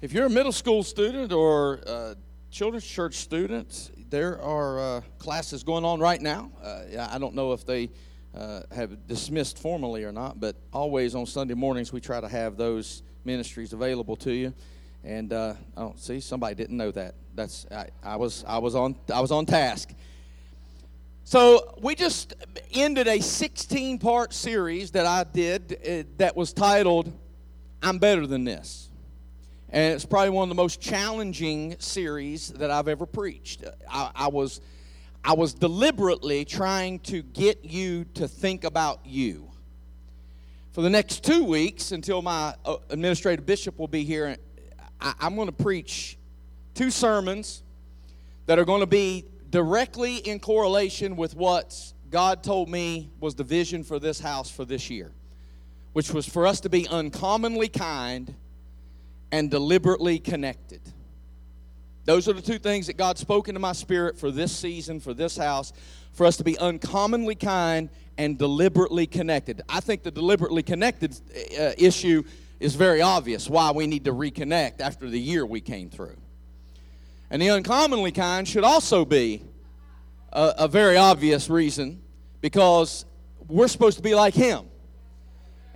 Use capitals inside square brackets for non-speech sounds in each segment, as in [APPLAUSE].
If you're a middle school student or a children's church student, there are uh, classes going on right now. Uh, I don't know if they uh, have dismissed formally or not, but always on Sunday mornings we try to have those ministries available to you. And uh, oh, see, somebody didn't know that. That's I, I was I was on I was on task. So we just ended a 16 part series that I did uh, that was titled "I'm Better Than This." And it's probably one of the most challenging series that I've ever preached. I, I, was, I was deliberately trying to get you to think about you. For the next two weeks, until my uh, administrative bishop will be here, I, I'm going to preach two sermons that are going to be directly in correlation with what God told me was the vision for this house for this year, which was for us to be uncommonly kind and deliberately connected. Those are the two things that God spoke into my spirit for this season, for this house, for us to be uncommonly kind and deliberately connected. I think the deliberately connected uh, issue is very obvious why we need to reconnect after the year we came through. And the uncommonly kind should also be a, a very obvious reason because we're supposed to be like Him.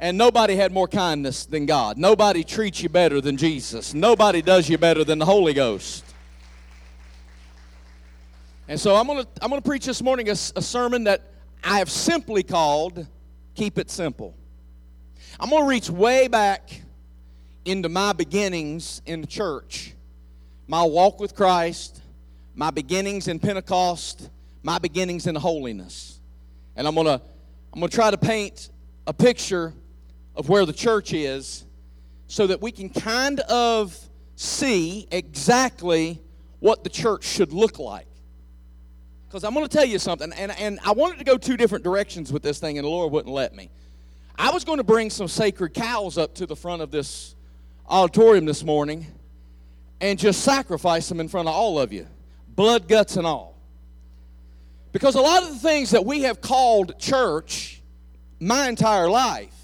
And nobody had more kindness than God. Nobody treats you better than Jesus. Nobody does you better than the Holy Ghost. And so I'm going to I'm going to preach this morning a, a sermon that I have simply called Keep It Simple. I'm going to reach way back into my beginnings in the church, my walk with Christ, my beginnings in Pentecost, my beginnings in holiness. And I'm going to I'm going to try to paint a picture of where the church is so that we can kind of see exactly what the church should look like. Because I'm going to tell you something, and, and I wanted to go two different directions with this thing, and the Lord wouldn't let me. I was going to bring some sacred cows up to the front of this auditorium this morning and just sacrifice them in front of all of you, blood, guts, and all. Because a lot of the things that we have called church my entire life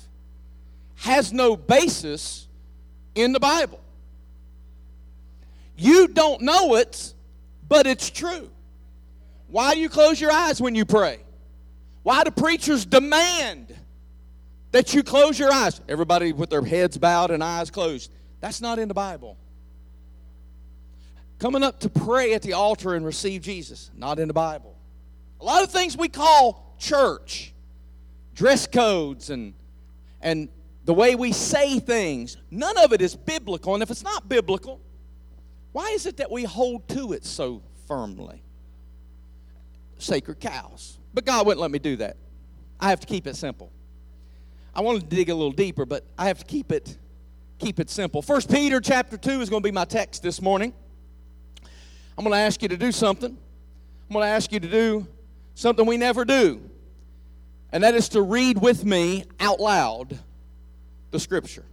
has no basis in the Bible. You don't know it, but it's true. Why do you close your eyes when you pray? Why do preachers demand that you close your eyes? Everybody with their heads bowed and eyes closed. That's not in the Bible. Coming up to pray at the altar and receive Jesus, not in the Bible. A lot of things we call church, dress codes and and the way we say things, none of it is biblical. And if it's not biblical, why is it that we hold to it so firmly? Sacred cows. But God wouldn't let me do that. I have to keep it simple. I want to dig a little deeper, but I have to keep it keep it simple. First Peter chapter 2 is going to be my text this morning. I'm going to ask you to do something. I'm going to ask you to do something we never do. And that is to read with me out loud the Scripture,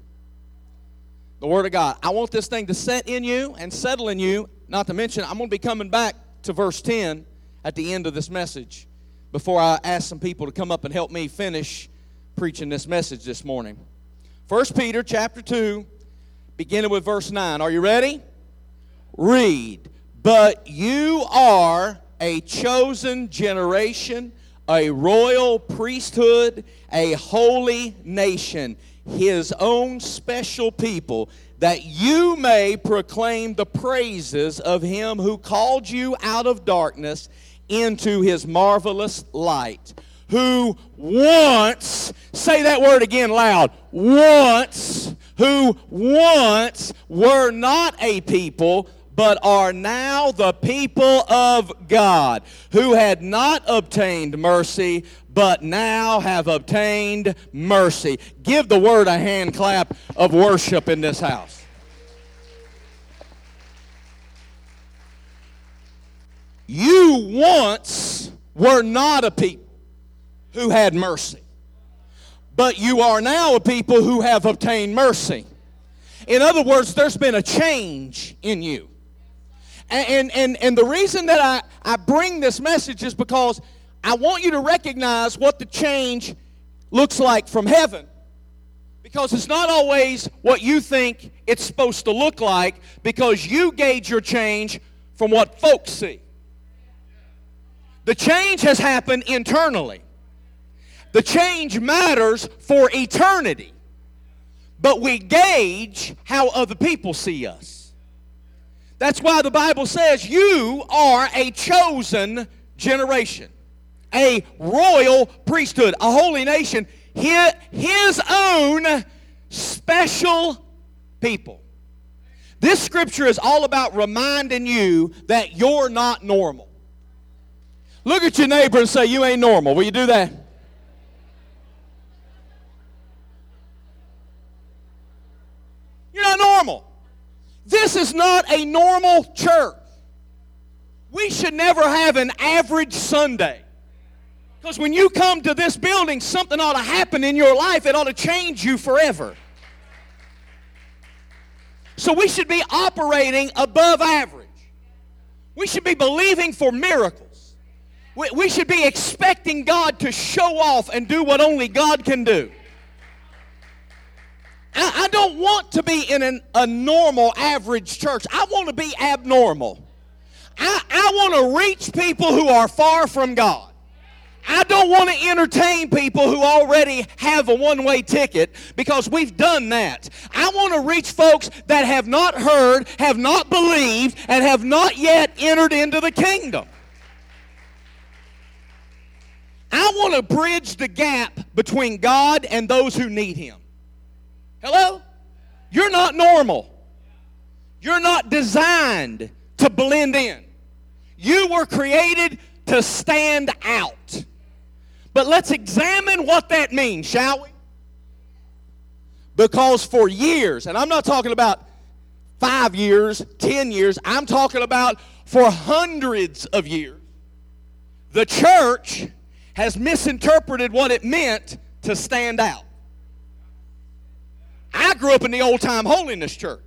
the Word of God. I want this thing to set in you and settle in you. Not to mention, I'm going to be coming back to verse 10 at the end of this message before I ask some people to come up and help me finish preaching this message this morning. 1 Peter chapter 2, beginning with verse 9. Are you ready? Read. But you are a chosen generation, a royal priesthood, a holy nation his own special people, that you may proclaim the praises of him who called you out of darkness into his marvelous light. Who once, say that word again loud, once, who once were not a people, but are now the people of God, who had not obtained mercy, but now have obtained mercy. Give the word a hand clap of worship in this house. You once were not a people who had mercy, but you are now a people who have obtained mercy. In other words, there's been a change in you. And, and, and the reason that I, I bring this message is because I want you to recognize what the change looks like from heaven. Because it's not always what you think it's supposed to look like because you gauge your change from what folks see. The change has happened internally. The change matters for eternity. But we gauge how other people see us. That's why the Bible says you are a chosen generation, a royal priesthood, a holy nation, his own special people. This scripture is all about reminding you that you're not normal. Look at your neighbor and say, You ain't normal. Will you do that? You're not normal. This is not a normal church. We should never have an average Sunday. Because when you come to this building, something ought to happen in your life. It ought to change you forever. So we should be operating above average. We should be believing for miracles. We, we should be expecting God to show off and do what only God can do. I, I don't want to be in an, a normal, average church. I want to be abnormal. I, I want to reach people who are far from God. I don't want to entertain people who already have a one way ticket because we've done that. I want to reach folks that have not heard, have not believed, and have not yet entered into the kingdom. I want to bridge the gap between God and those who need Him. Hello? You're not normal. You're not designed to blend in. You were created to stand out. But let's examine what that means, shall we? Because for years, and I'm not talking about five years, ten years, I'm talking about for hundreds of years, the church has misinterpreted what it meant to stand out. I grew up in the old time holiness church.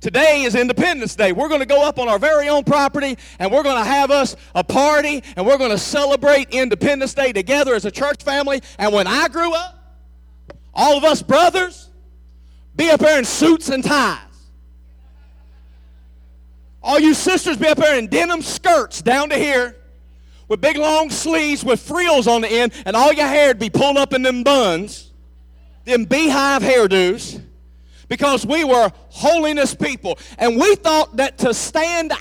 Today is Independence Day. We're going to go up on our very own property and we're going to have us a party and we're going to celebrate Independence Day together as a church family. And when I grew up, all of us brothers be up there in suits and ties. All you sisters be up there in denim skirts down to here with big long sleeves with frills on the end, and all your hair'd be pulled up in them buns, them beehive hairdos because we were holiness people. And we thought that to stand out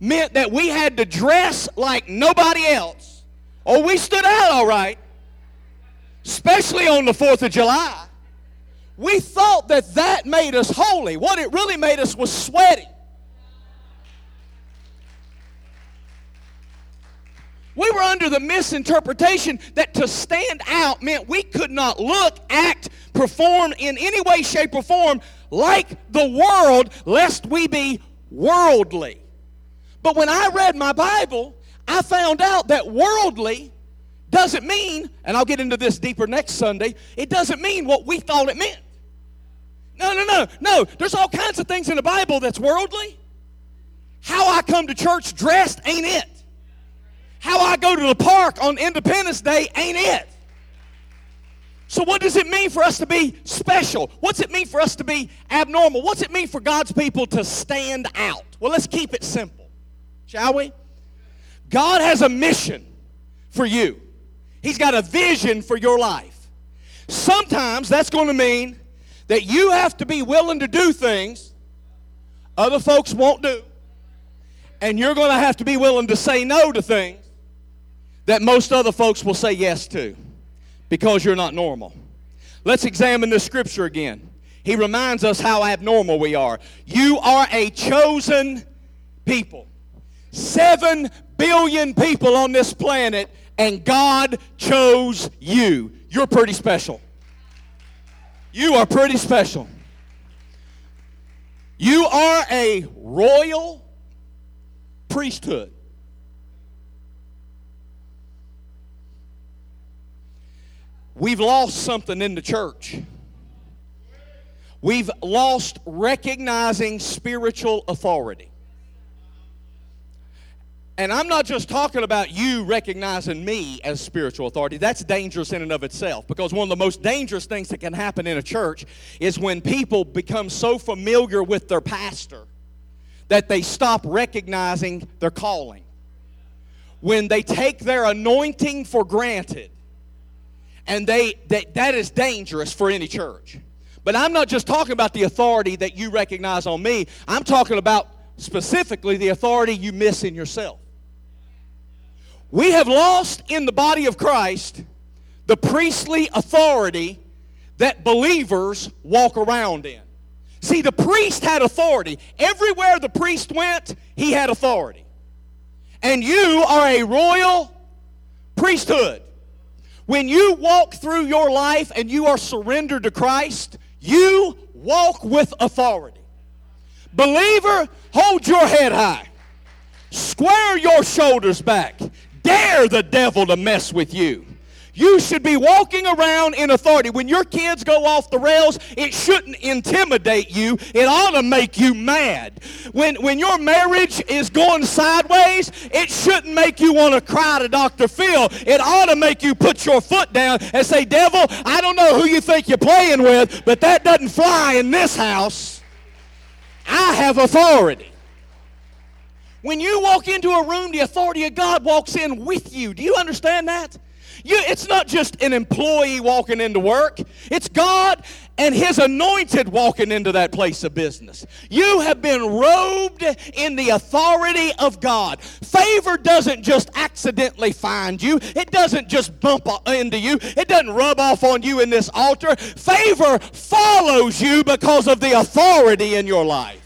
meant that we had to dress like nobody else. Oh, we stood out all right, especially on the 4th of July. We thought that that made us holy. What it really made us was sweaty. We were under the misinterpretation that to stand out meant we could not look, act, perform in any way, shape, or form like the world, lest we be worldly. But when I read my Bible, I found out that worldly doesn't mean, and I'll get into this deeper next Sunday, it doesn't mean what we thought it meant. No, no, no, no. There's all kinds of things in the Bible that's worldly. How I come to church dressed ain't it. How I go to the park on Independence Day ain't it. So, what does it mean for us to be special? What's it mean for us to be abnormal? What's it mean for God's people to stand out? Well, let's keep it simple, shall we? God has a mission for you, He's got a vision for your life. Sometimes that's going to mean that you have to be willing to do things other folks won't do, and you're going to have to be willing to say no to things that most other folks will say yes to because you're not normal. Let's examine the scripture again. He reminds us how abnormal we are. You are a chosen people. Seven billion people on this planet, and God chose you. You're pretty special. You are pretty special. You are a royal priesthood. We've lost something in the church. We've lost recognizing spiritual authority. And I'm not just talking about you recognizing me as spiritual authority. That's dangerous in and of itself because one of the most dangerous things that can happen in a church is when people become so familiar with their pastor that they stop recognizing their calling. When they take their anointing for granted, and they that, that is dangerous for any church. But I'm not just talking about the authority that you recognize on me. I'm talking about specifically the authority you miss in yourself. We have lost in the body of Christ the priestly authority that believers walk around in. See, the priest had authority. Everywhere the priest went, he had authority. And you are a royal priesthood. When you walk through your life and you are surrendered to Christ, you walk with authority. Believer, hold your head high. Square your shoulders back dare the devil to mess with you. You should be walking around in authority. When your kids go off the rails, it shouldn't intimidate you. It ought to make you mad. When, when your marriage is going sideways, it shouldn't make you want to cry to Dr. Phil. It ought to make you put your foot down and say, Devil, I don't know who you think you're playing with, but that doesn't fly in this house. I have authority. When you walk into a room, the authority of God walks in with you. Do you understand that? You, it's not just an employee walking into work. It's God and His anointed walking into that place of business. You have been robed in the authority of God. Favor doesn't just accidentally find you, it doesn't just bump into you, it doesn't rub off on you in this altar. Favor follows you because of the authority in your life.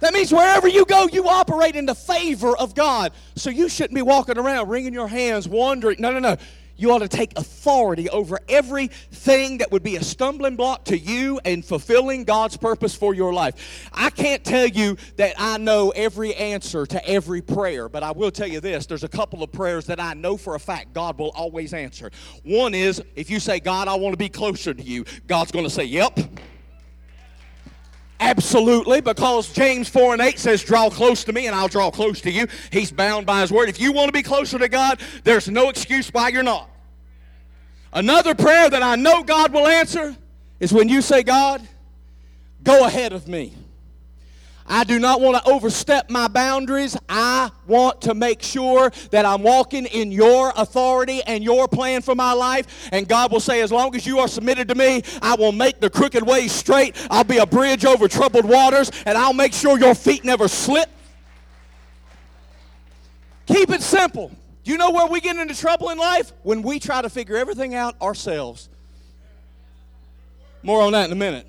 That means wherever you go, you operate in the favor of God. So you shouldn't be walking around wringing your hands, wondering. No, no, no. You ought to take authority over everything that would be a stumbling block to you and fulfilling God's purpose for your life. I can't tell you that I know every answer to every prayer, but I will tell you this there's a couple of prayers that I know for a fact God will always answer. One is if you say, God, I want to be closer to you, God's going to say, Yep. Absolutely, because James 4 and 8 says, Draw close to me and I'll draw close to you. He's bound by his word. If you want to be closer to God, there's no excuse why you're not. Another prayer that I know God will answer is when you say, God, go ahead of me. I do not want to overstep my boundaries. I want to make sure that I'm walking in your authority and your plan for my life. And God will say, as long as you are submitted to me, I will make the crooked ways straight. I'll be a bridge over troubled waters, and I'll make sure your feet never slip. Keep it simple. Do you know where we get into trouble in life? When we try to figure everything out ourselves. More on that in a minute.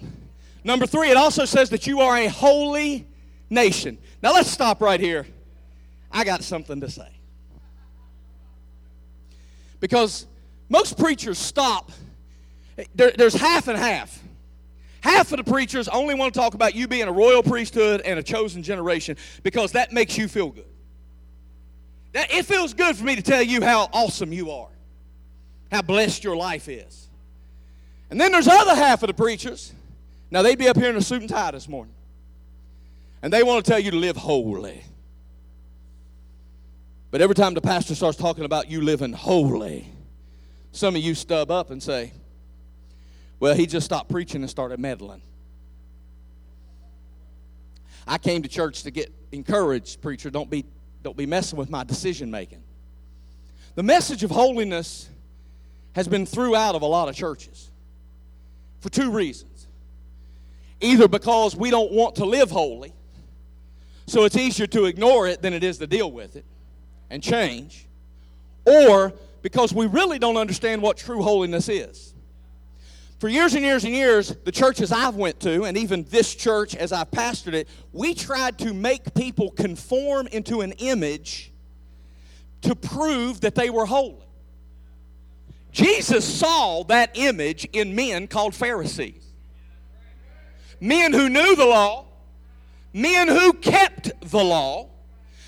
Number three, it also says that you are a holy nation. Now let's stop right here. I got something to say. Because most preachers stop, there, there's half and half. Half of the preachers only want to talk about you being a royal priesthood and a chosen generation because that makes you feel good. That, it feels good for me to tell you how awesome you are, how blessed your life is. And then there's other half of the preachers. Now, they'd be up here in a suit and tie this morning. And they want to tell you to live holy. But every time the pastor starts talking about you living holy, some of you stub up and say, Well, he just stopped preaching and started meddling. I came to church to get encouraged, preacher. Don't be, don't be messing with my decision making. The message of holiness has been throughout of a lot of churches for two reasons. Either because we don't want to live holy, so it's easier to ignore it than it is to deal with it and change. Or because we really don't understand what true holiness is. For years and years and years, the churches I've went to, and even this church as I've pastored it, we tried to make people conform into an image to prove that they were holy. Jesus saw that image in men called Pharisees. Men who knew the law, men who kept the law,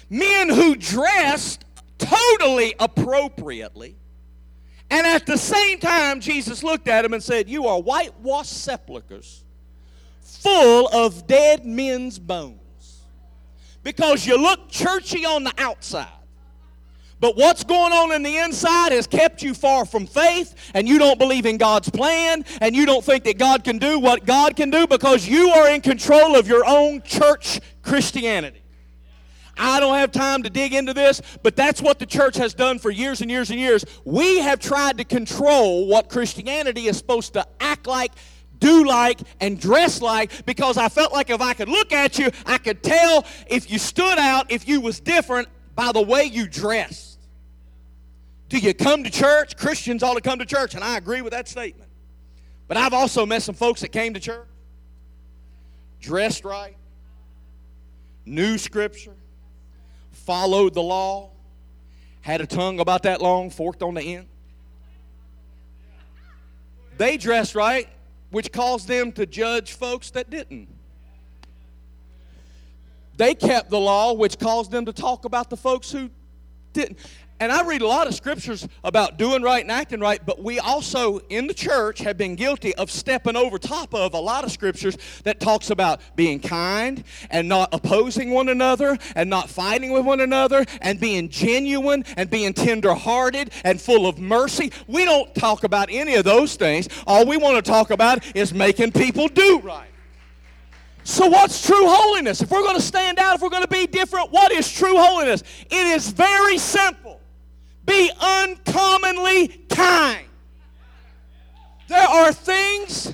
men who dressed totally appropriately. And at the same time, Jesus looked at them and said, You are whitewashed sepulchres full of dead men's bones. because you look churchy on the outside. But what's going on in the inside has kept you far from faith, and you don't believe in God's plan, and you don't think that God can do what God can do because you are in control of your own church Christianity. I don't have time to dig into this, but that's what the church has done for years and years and years. We have tried to control what Christianity is supposed to act like, do like, and dress like because I felt like if I could look at you, I could tell if you stood out, if you was different by the way you dressed. Do you come to church? Christians ought to come to church, and I agree with that statement. But I've also met some folks that came to church, dressed right, knew scripture, followed the law, had a tongue about that long, forked on the end. They dressed right, which caused them to judge folks that didn't. They kept the law, which caused them to talk about the folks who didn't. And I read a lot of scriptures about doing right and acting right, but we also in the church have been guilty of stepping over top of a lot of scriptures that talks about being kind and not opposing one another and not fighting with one another and being genuine and being tenderhearted and full of mercy. We don't talk about any of those things. All we want to talk about is making people do right. So, what's true holiness? If we're going to stand out, if we're going to be different, what is true holiness? It is very simple be uncommonly kind. There are things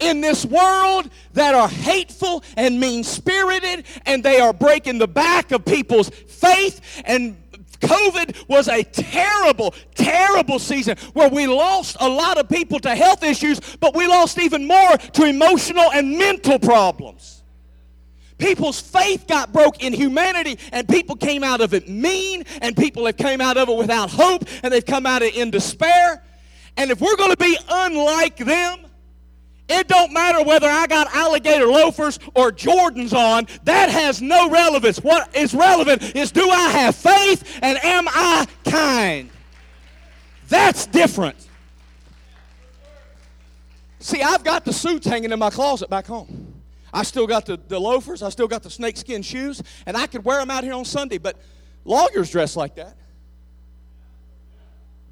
in this world that are hateful and mean spirited, and they are breaking the back of people's faith. And COVID was a terrible, terrible season where we lost a lot of people to health issues, but we lost even more to emotional and mental problems. People's faith got broke in humanity, and people came out of it mean, and people have came out of it without hope, and they've come out of it in despair. And if we're going to be unlike them, it don't matter whether I got alligator loafers or Jordans on. That has no relevance. What is relevant is do I have faith and am I kind? That's different. See, I've got the suits hanging in my closet back home. I still got the, the loafers, I still got the snakeskin shoes, and I could wear them out here on Sunday, but lawyers dress like that.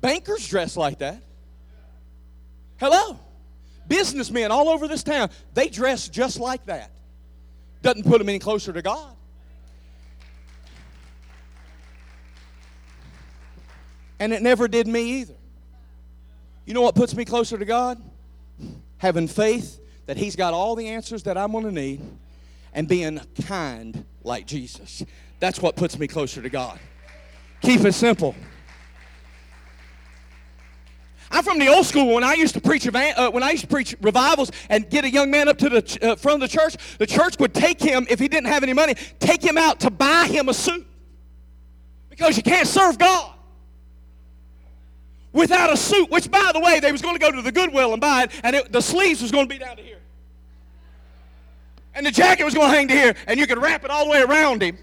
Bankers dress like that. Hello? Businessmen all over this town, they dress just like that. Doesn't put them any closer to God. And it never did me either. You know what puts me closer to God? Having faith that He's got all the answers that I'm going to need and being kind like Jesus. That's what puts me closer to God. Keep it simple. I'm from the old school. When I used to preach, uh, when I used to preach revivals and get a young man up to the uh, front of the church, the church would take him if he didn't have any money, take him out to buy him a suit because you can't serve God without a suit, which, by the way, they was going to go to the Goodwill and buy it, and it, the sleeves was going to be down to here. And the jacket was going to hang to here, and you could wrap it all the way around him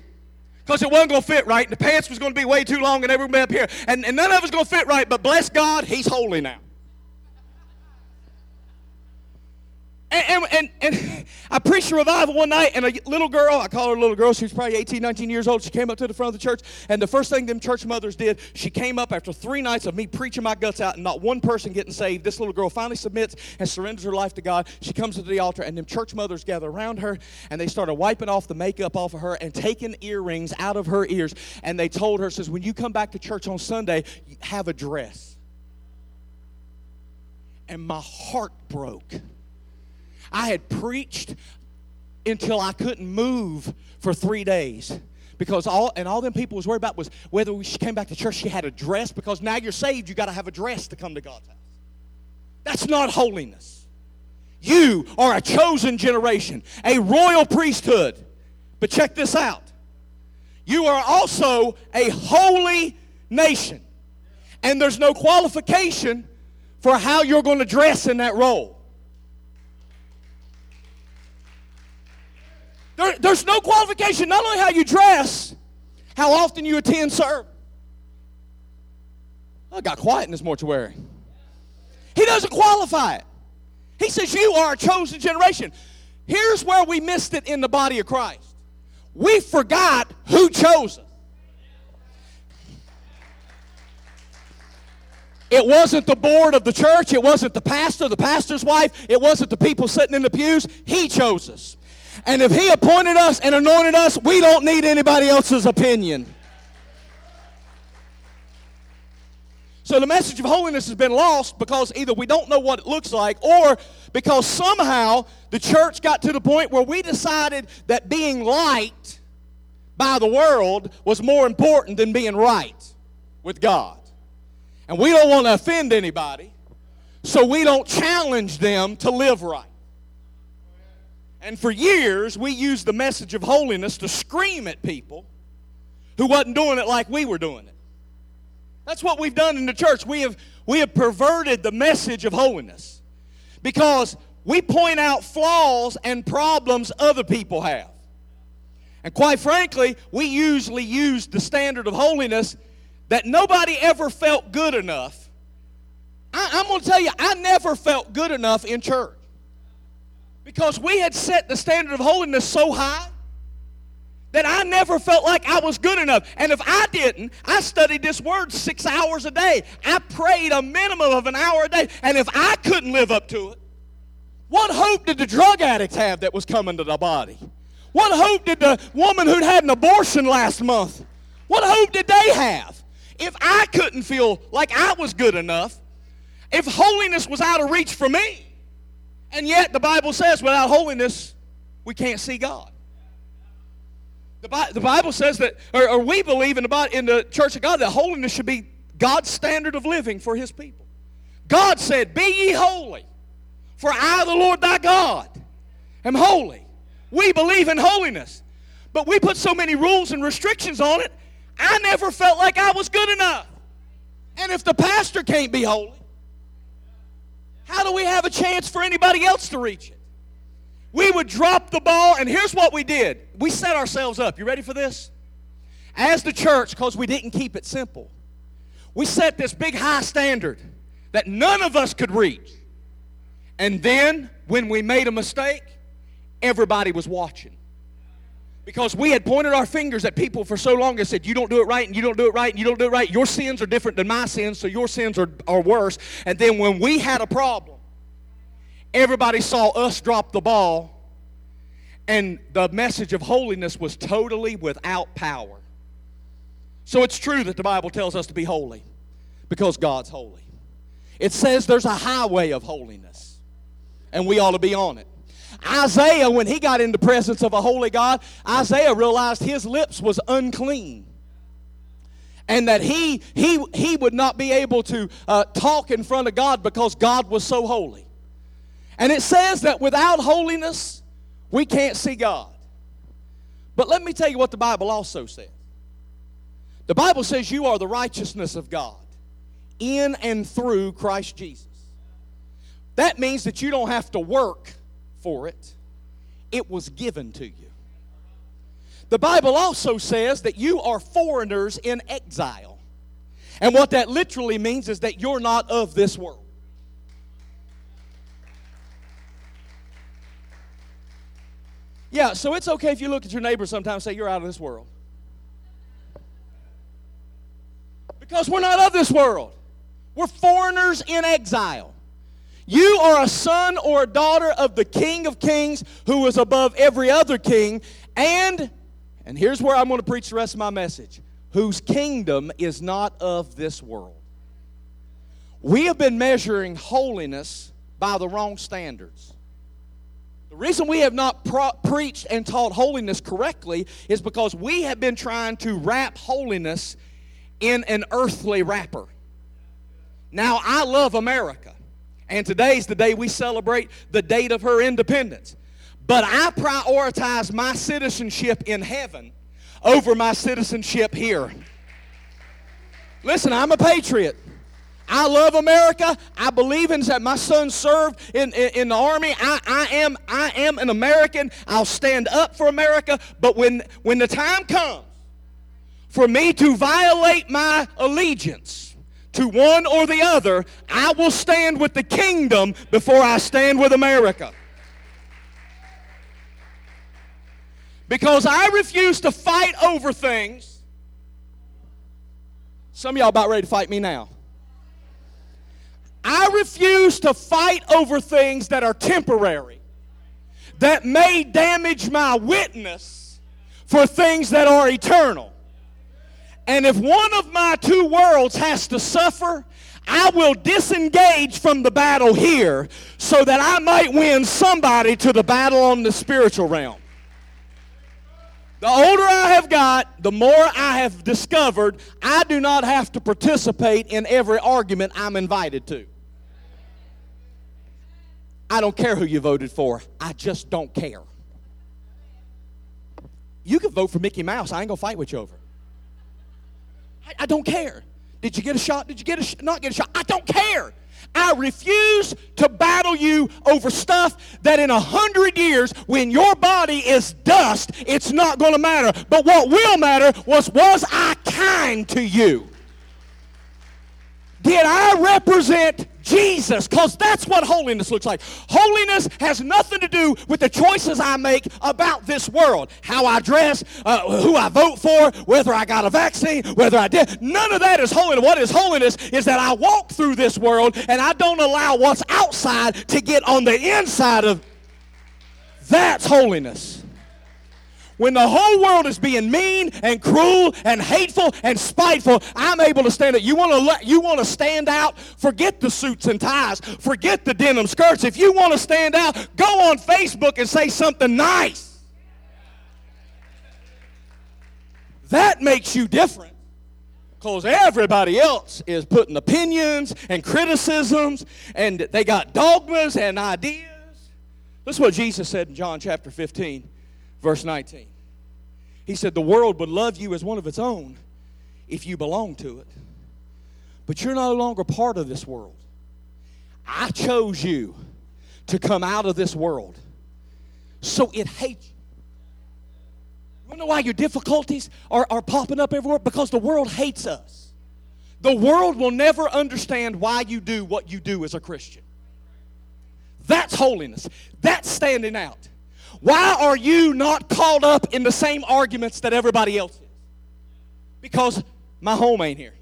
because it wasn't going to fit right, and the pants was going to be way too long, and everybody up here. And, and none of it was going to fit right, but bless God, he's holy now. And, and, and, [LAUGHS] I preached a revival one night, and a little girl, I call her a little girl, she was probably 18, 19 years old. She came up to the front of the church, and the first thing them church mothers did, she came up after three nights of me preaching my guts out and not one person getting saved. This little girl finally submits and surrenders her life to God. She comes to the altar, and them church mothers gather around her, and they started wiping off the makeup off of her and taking earrings out of her ears. And they told her, says, when you come back to church on Sunday, have a dress. And my heart broke I had preached until I couldn't move for three days because all and all them people was worried about was whether she came back to church she had a dress because now you're saved you got to have a dress to come to god's house. That's not holiness. You are a chosen generation a royal priesthood. But check this out. You are also a holy nation. And there's no qualification for how you're going to dress in that role There, there's no qualification, not only how you dress, how often you attend service. I got quiet in this mortuary. He doesn't qualify it. He says, You are a chosen generation. Here's where we missed it in the body of Christ. we forgot who chose us. It wasn't the board of the church. It wasn't the pastor, the pastor's wife. It wasn't the people sitting in the pews. He chose us. And if He appointed us and anointed us, we don't need anybody else's opinion. So the message of holiness has been lost because either we don't know what it looks like or because somehow the church got to the point where we decided that being liked by the world was more important than being right with God. And we don't want to offend anybody, so we don't challenge them to live right. And for years, we used the message of holiness to scream at people who wasn't doing it like we were doing it. That's what we've done in the church. We have, we have perverted the message of holiness because we point out flaws and problems other people have. And quite frankly, we usually use the standard of holiness that nobody ever felt good enough. I, am going to tell you, I never felt good enough in church because we had set the standard of holiness so high that I never felt like I was good enough. And if I didn't, I studied this word six hours a day. I prayed a minimum of an hour a day. And if I couldn't live up to it, what hope did the drug addict have that was coming to the body? What hope did the woman who'd had an abortion last month? What hope did they have? if I couldn't feel like I was good enough, if holiness was out of reach for me, and yet the Bible says without holiness, we can't see God. The, the Bible says that, or, or we believe in the, in the church of God that holiness should be God's standard of living for his people. God said, Be ye holy, for I, the Lord thy God, am holy. We believe in holiness. But we put so many rules and restrictions on it I never felt like I was good enough. And if the pastor can't be holy, how do we have a chance for anybody else to reach it? We would drop the ball, and here's what we did we set ourselves up. You ready for this? As the church, because we didn't keep it simple, we set this big high standard that none of us could reach. And then, when we made a mistake, everybody was watching. Because we had pointed our fingers at people for so long and said, You don't do it right, and you don't do it right, and you don't do it right. Your sins are different than my sins, so your sins are, are worse. And then when we had a problem, everybody saw us drop the ball, and the message of holiness was totally without power. So it's true that the Bible tells us to be holy because God's holy. It says there's a highway of holiness, and we ought to be on it. Isaiah, when he got in the presence of a holy God, Isaiah realized his lips was unclean. And that he, he, he would not be able to uh, talk in front of God because God was so holy. And it says that without holiness, we can't see God. But let me tell you what the Bible also says. The Bible says you are the righteousness of God in and through Christ Jesus. That means that you don't have to work for it, it was given to you. The Bible also says that you are foreigners in exile. And what that literally means is that you're not of this world. Yeah, so it's okay if you look at your neighbor sometimes and say, You're out of this world. Because we're not of this world. We're foreigners in exile. You are a son or a daughter of the King of Kings who is above every other king, and, and here's where I'm going to preach the rest of my message, whose kingdom is not of this world. We have been measuring holiness by the wrong standards. The reason we have not pro- preached and taught holiness correctly is because we have been trying to wrap holiness in an earthly wrapper. Now, I love America. And today's the day we celebrate the date of her independence. But I prioritize my citizenship in heaven over my citizenship here. Listen, I'm a patriot. I love America. I believe in that. My son served in, in, in, the army. I, I, am, I am an American. I'll stand up for America. But when, when the time comes for me to violate my allegiance, to one or the other, I will stand with the kingdom before I stand with America. Because I refuse to fight over things. Some of y'all about ready to fight me now. I refuse to fight over things that are temporary, that may damage my witness for things that are eternal. And if one of my two worlds has to suffer, I will disengage from the battle here so that I might win somebody to the battle on the spiritual realm. The older I have got, the more I have discovered I do not have to participate in every argument I'm invited to. I don't care who you voted for, I just don't care. You can vote for Mickey Mouse, I ain't gonna fight with you over. I, I don't care. Did you get a shot? Did you get a sh- not get a shot? I don't care. I refuse to battle you over stuff that in a hundred years, when your body is dust, it's not going to matter. But what will matter was, was I kind to you? Did I represent Jesus, because that's what holiness looks like. Holiness has nothing to do with the choices I make about this world. How I dress, uh, who I vote for, whether I got a vaccine, whether I did. None of that is holiness. What is holiness is that I walk through this world and I don't allow what's outside to get on the inside of. That's holiness. When the whole world is being mean and cruel and hateful and spiteful, I'm able to stand up. You want to let, you want to stand out? Forget the suits and ties. Forget the denim skirts. If you want to stand out, go on Facebook and say something nice. That makes you different. Because everybody else is putting opinions and criticisms, and they got dogmas and ideas. This is what Jesus said in John chapter 15 verse 19. He said, The world would love you as one of its own if you belong to it. But you're no longer part of this world. I chose you to come out of this world. So it hates you. You know why your difficulties are, are popping up everywhere? Because the world hates us. The world will never understand why you do what you do as a Christian. That's holiness. That's standing out. Why are you not caught up in the same arguments that everybody else is? Because my home ain't here.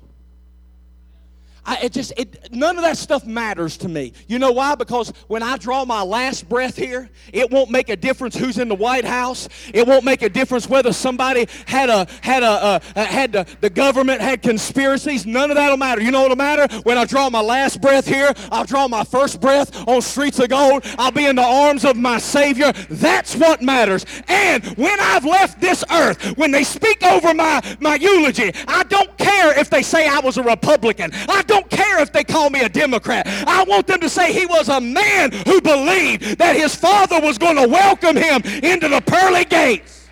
I, it just it, none of that stuff matters to me. You know why? Because when I draw my last breath here, it won't make a difference who's in the White House. It won't make a difference whether somebody had a had a uh, had the, the government had conspiracies. None of that'll matter. You know what'll matter? When I draw my last breath here, I'll draw my first breath on streets of gold. I'll be in the arms of my Savior. That's what matters. And when I've left this earth, when they speak over my my eulogy, I don't care if they say I was a Republican. I don't don't care if they call me a Democrat. I want them to say he was a man who believed that his father was going to welcome him into the pearly gates.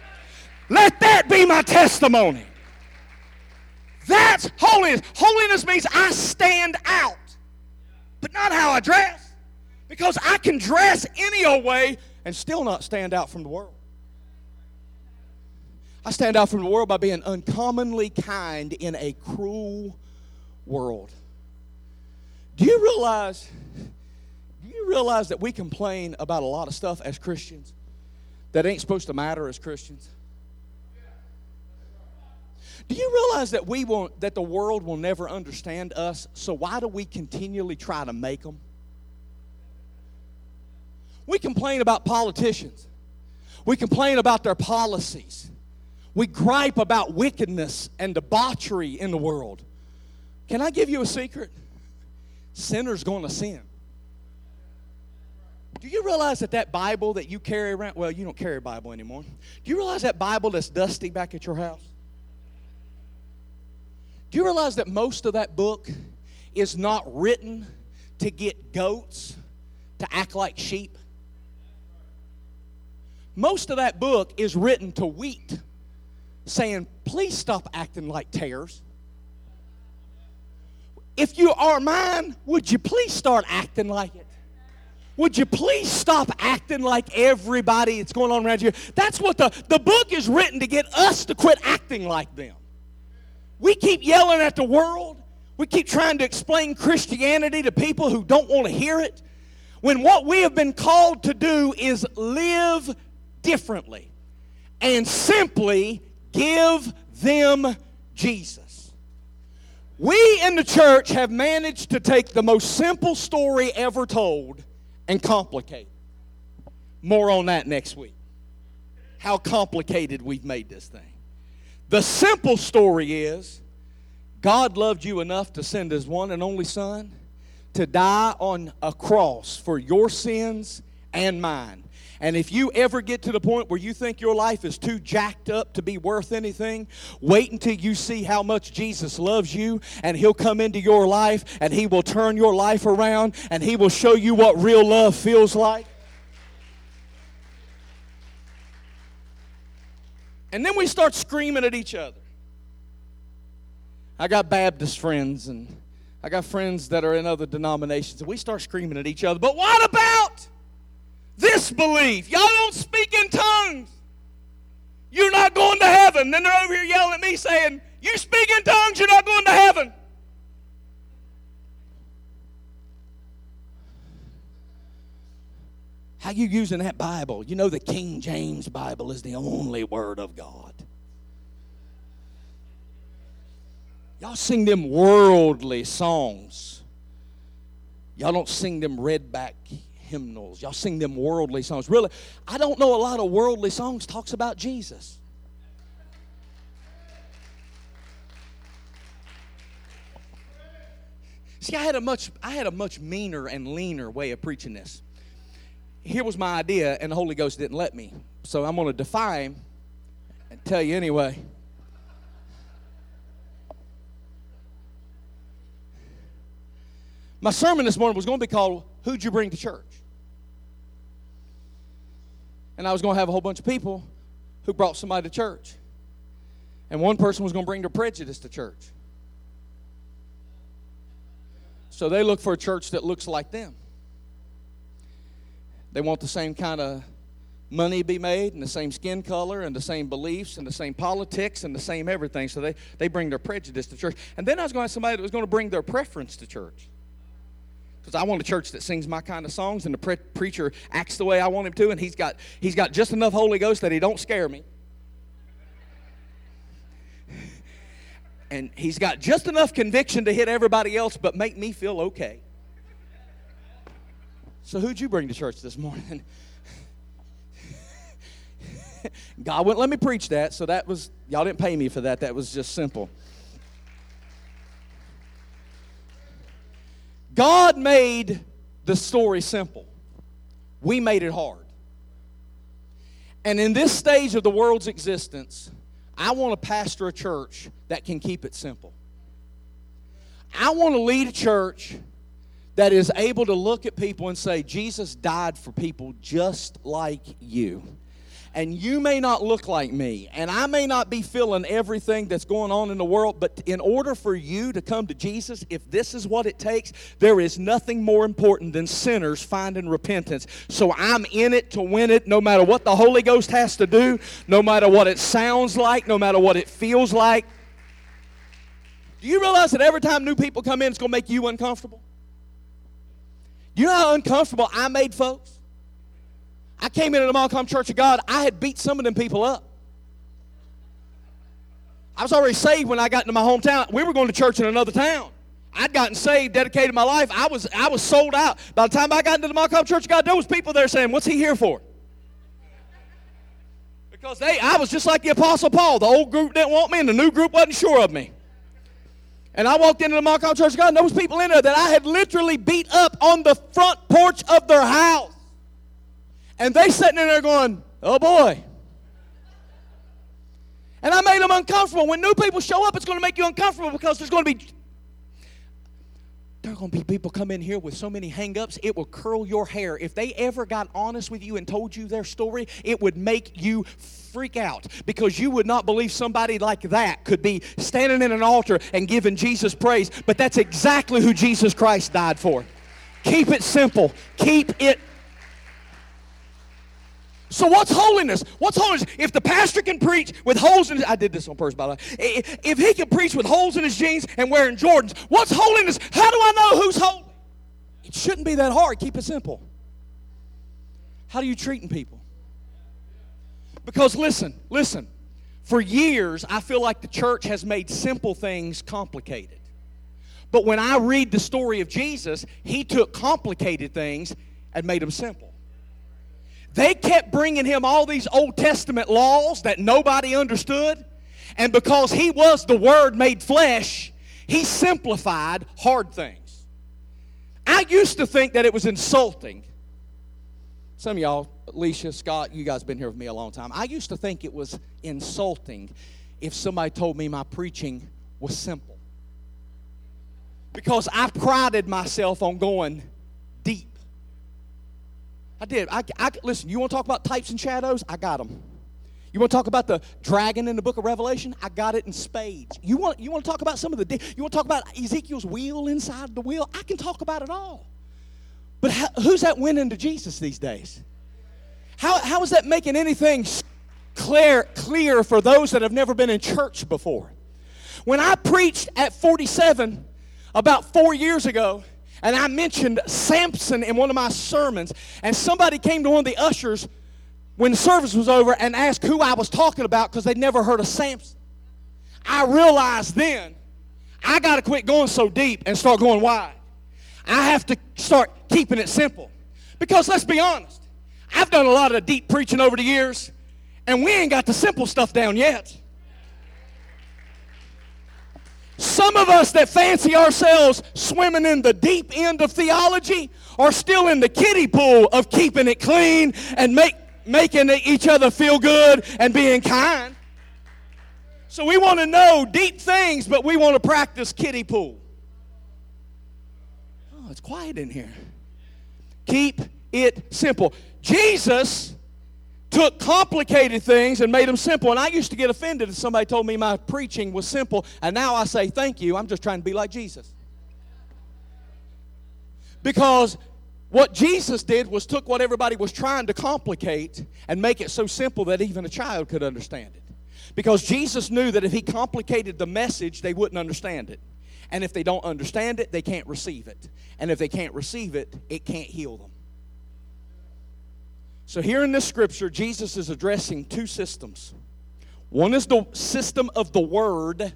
Let that be my testimony. That's holiness. Holiness means I stand out, but not how I dress. Because I can dress any old way and still not stand out from the world. I stand out from the world by being uncommonly kind in a cruel world. Do you realize? Do you realize that we complain about a lot of stuff as Christians that ain't supposed to matter as Christians? Do you realize that we won't, that the world will never understand us? So why do we continually try to make them? We complain about politicians. We complain about their policies. We gripe about wickedness and debauchery in the world. Can I give you a secret? Sinner's going to sin. Do you realize that that Bible that you carry around, well, you don't carry a Bible anymore. Do you realize that Bible that's dusty back at your house? Do you realize that most of that book is not written to get goats to act like sheep? Most of that book is written to wheat, saying, please stop acting like tares. If you are mine, would you please start acting like it? Would you please stop acting like everybody that's going on around you? That's what the, the book is written to get us to quit acting like them. We keep yelling at the world. We keep trying to explain Christianity to people who don't want to hear it. When what we have been called to do is live differently. and simply give them Jesus. We in the church have managed to take the most simple story ever told and complicate. More on that next week. How complicated we've made this thing. The simple story is God loved you enough to send his one and only Son to die on a cross for your sins and mine. And if you ever get to the point where you think your life is too jacked up to be worth anything, wait until you see how much Jesus loves you, and He'll come into your life and He will turn your life around and He will show you what real love feels like. And then we start screaming at each other. I got Baptist friends and I got friends that are in other denominations, and we start screaming at each other. But what about this belief? Y'all don't speak in tongues. You're not going to heaven. Then they're over here yelling at me saying, You speak in tongues, you're not going to heaven. How you using that Bible? You know the King James Bible is the only word of God. Y'all sing them worldly songs. Y'all don't sing them redback hymnals. Y'all sing them worldly songs. Really, I don't know a lot of worldly songs talks about Jesus. See, I had a much I had a much meaner and leaner way of preaching this. Here was my idea, and the Holy Ghost didn't let me. So I'm going to defy him and tell you anyway. My sermon this morning was going to be called Who'd You Bring to Church? And I was going to have a whole bunch of people who brought somebody to church. And one person was going to bring their prejudice to church. So they look for a church that looks like them. They want the same kind of money to be made and the same skin color and the same beliefs and the same politics and the same everything. So they, they bring their prejudice to church. And then I was going to have somebody that was going to bring their preference to church because I want a church that sings my kind of songs and the pre- preacher acts the way I want him to, and he's got he's got just enough Holy Ghost that he don't scare me. And he's got just enough conviction to hit everybody else, but make me feel okay. So who'd you bring to church this morning? [LAUGHS] God wouldn't let me preach that, so that was y'all didn't pay me for that. That was just simple. God made the story simple, we made it hard. And in this stage of the world's existence, I want to pastor a church that can keep it simple. I want to lead a church that is able to look at people and say, Jesus died for people just like you and you may not look like me, and I may not be feeling everything that's going on in the world, but in order for you to come to Jesus, if this is what it takes, there is nothing more important than sinners finding repentance. So I'm in it to win it, no matter what the Holy Ghost has to do, no matter what it sounds like, no matter what it feels like. Do you realize that every time new people come in, it's going to make you uncomfortable? You know how uncomfortable I made folks? I came into the Malcolm Church of God, I had beat some of them people up. I was already saved when I got into my hometown. We were going to church in another town. I'd gotten saved, dedicated my life. I was, I was sold out. By the time I got into the Malcolm Church of God, there was people there saying, what's he here for? Because they, I was just like the Apostle Paul. The old group didn't want me, and the new group wasn't sure of me. And I walked into the Malcolm Church of God, and there was people in there that I had literally beat up on the front porch of their house. And they sitting in there going, oh boy. And I made them uncomfortable. When new people show up, it's going to make you uncomfortable because there's going to be there are going to be people come in here with so many hangups, it will curl your hair. If they ever got honest with you and told you their story, it would make you freak out because you would not believe somebody like that could be standing in an altar and giving Jesus praise. But that's exactly who Jesus Christ died for. Keep it simple, keep it so what's holiness? What's holiness? If the pastor can preach with holes in his, I did this on purpose by the way. If he can preach with holes in his jeans and wearing Jordans, what's holiness? How do I know who's holy? It shouldn't be that hard. Keep it simple. How are you treating people? Because listen, listen. For years, I feel like the church has made simple things complicated. But when I read the story of Jesus, he took complicated things and made them simple. They kept bringing him all these Old Testament laws that nobody understood. And because he was the Word made flesh, he simplified hard things. I used to think that it was insulting. Some of y'all, Alicia, Scott, you guys been here with me a long time. I used to think it was insulting if somebody told me my preaching was simple. Because I prided myself on going deep. I did. I, I, listen, you want to talk about types and shadows? I got them. You want to talk about the dragon in the book of Revelation? I got it in spades. You want, you want to talk about some of the, you want to talk about Ezekiel's wheel inside the wheel? I can talk about it all. But how, who's that winning to Jesus these days? How, how is that making anything clear, clear for those that have never been in church before? When I preached at 47 about four years ago, and I mentioned Samson in one of my sermons, and somebody came to one of the ushers when the service was over and asked who I was talking about because they'd never heard of Samson. I realized then I got to quit going so deep and start going wide. I have to start keeping it simple. Because let's be honest, I've done a lot of deep preaching over the years, and we ain't got the simple stuff down yet. Some of us that fancy ourselves swimming in the deep end of theology are still in the kiddie pool of keeping it clean and make, making each other feel good and being kind. So we want to know deep things, but we want to practice kiddie pool. Oh, it's quiet in here. Keep it simple. Jesus took complicated things and made them simple. And I used to get offended if somebody told me my preaching was simple, and now I say, Thank you, I'm just trying to be like Jesus. Because what Jesus did was took what everybody was trying to complicate and make it so simple that even a child could understand it. Because Jesus knew that if he complicated the message, they wouldn't understand it. And if they don't understand it, they can't receive it. And if they can't receive it, it can't heal them. So, here in this scripture, Jesus is addressing two systems. One is the system of the Word,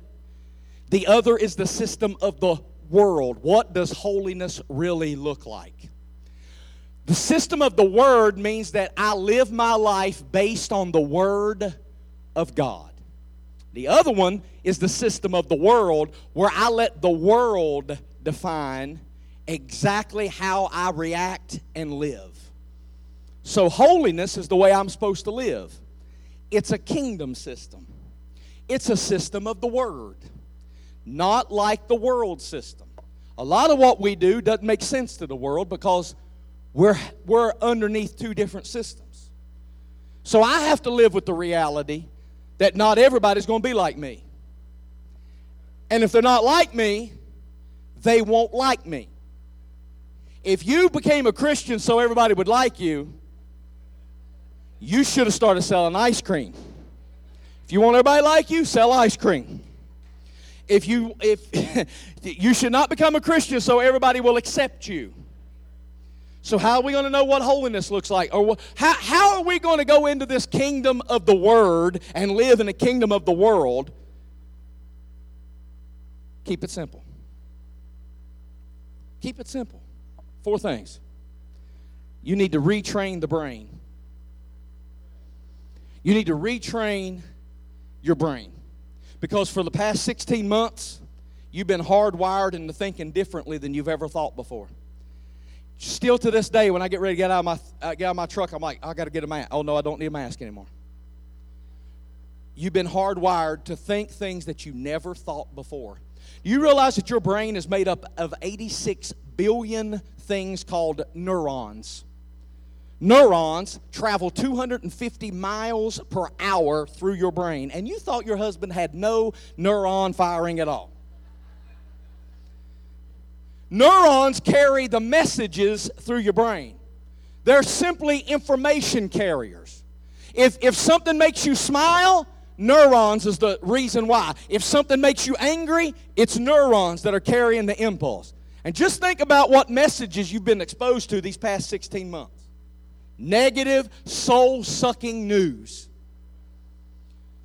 the other is the system of the world. What does holiness really look like? The system of the Word means that I live my life based on the Word of God. The other one is the system of the world where I let the world define exactly how I react and live. So, holiness is the way I'm supposed to live. It's a kingdom system, it's a system of the Word, not like the world system. A lot of what we do doesn't make sense to the world because we're, we're underneath two different systems. So I have to live with the reality that not everybody's going to be like me. And if they're not like me, they won't like me. If you became a Christian so everybody would like you, you should have started selling ice cream. If you want everybody like you, sell ice cream. If you if [LAUGHS] you should not become a Christian so everybody will accept you. So, how are we going to know what holiness looks like? Or how, how are we going to go into this kingdom of the Word and live in the kingdom of the world? Keep it simple. Keep it simple. Four things. You need to retrain the brain. You need to retrain your brain. Because for the past 16 months, you've been hardwired into thinking differently than you've ever thought before. Still to this day, when I get ready to get out of my, uh, get out of my truck, I'm like, I got to get a mask. Oh, no, I don't need a mask anymore. You've been hardwired to think things that you never thought before. Do you realize that your brain is made up of 86 billion things called neurons. Neurons travel 250 miles per hour through your brain, and you thought your husband had no neuron firing at all. Neurons carry the messages through your brain. They're simply information carriers. If, if something makes you smile, neurons is the reason why. If something makes you angry, it's neurons that are carrying the impulse. And just think about what messages you've been exposed to these past 16 months negative, soul sucking news.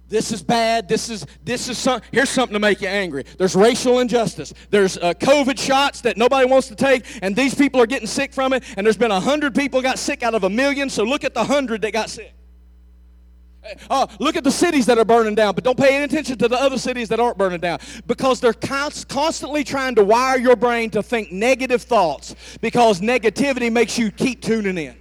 this is bad. This is this is some. Here's something to make you angry. There's racial injustice. There's uh, COVID shots that nobody wants to take, and these people are getting sick from it. And there's been a hundred people got sick out of a million. So look at the hundred that got sick. Uh, look at the cities that are burning down, but don't pay any attention to the other cities that aren't burning down because they're const- constantly trying to wire your brain to think negative thoughts because negativity makes you keep tuning in.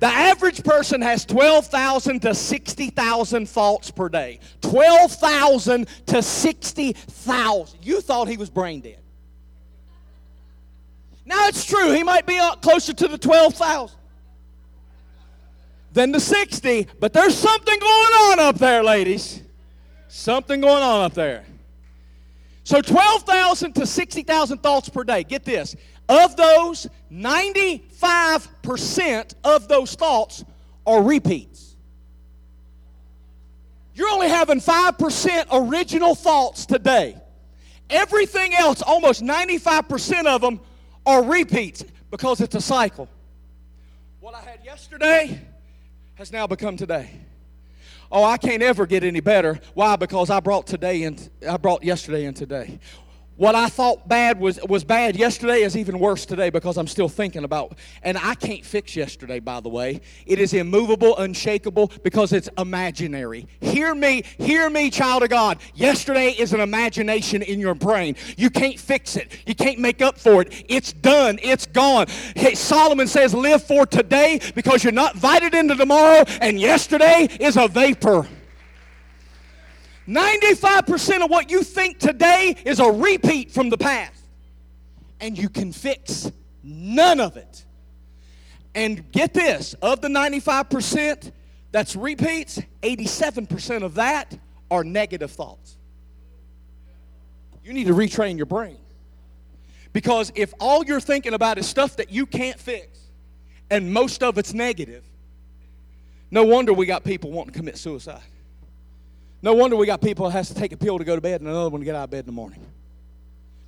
The average person has 12,000 to 60,000 thoughts per day. 12,000 to 60,000. You thought he was brain dead. Now it's true, he might be closer to the 12,000 than the 60, but there's something going on up there, ladies. Something going on up there. So 12,000 to 60,000 thoughts per day. Get this. Of those, 95% of those thoughts are repeats. You're only having 5% original thoughts today. Everything else, almost 95% of them, are repeats because it's a cycle. What I had yesterday has now become today. Oh, I can't ever get any better. Why? Because I brought today and I brought yesterday and today. What I thought bad was, was bad yesterday is even worse today because I'm still thinking about. And I can't fix yesterday, by the way. It is immovable, unshakable because it's imaginary. Hear me, hear me, child of God. Yesterday is an imagination in your brain. You can't fix it. You can't make up for it. It's done. It's gone. Hey, Solomon says, live for today because you're not invited into tomorrow, and yesterday is a vapor. 95% of what you think today is a repeat from the past. And you can fix none of it. And get this of the 95% that's repeats, 87% of that are negative thoughts. You need to retrain your brain. Because if all you're thinking about is stuff that you can't fix, and most of it's negative, no wonder we got people wanting to commit suicide. No wonder we got people that has to take a pill to go to bed and another one to get out of bed in the morning.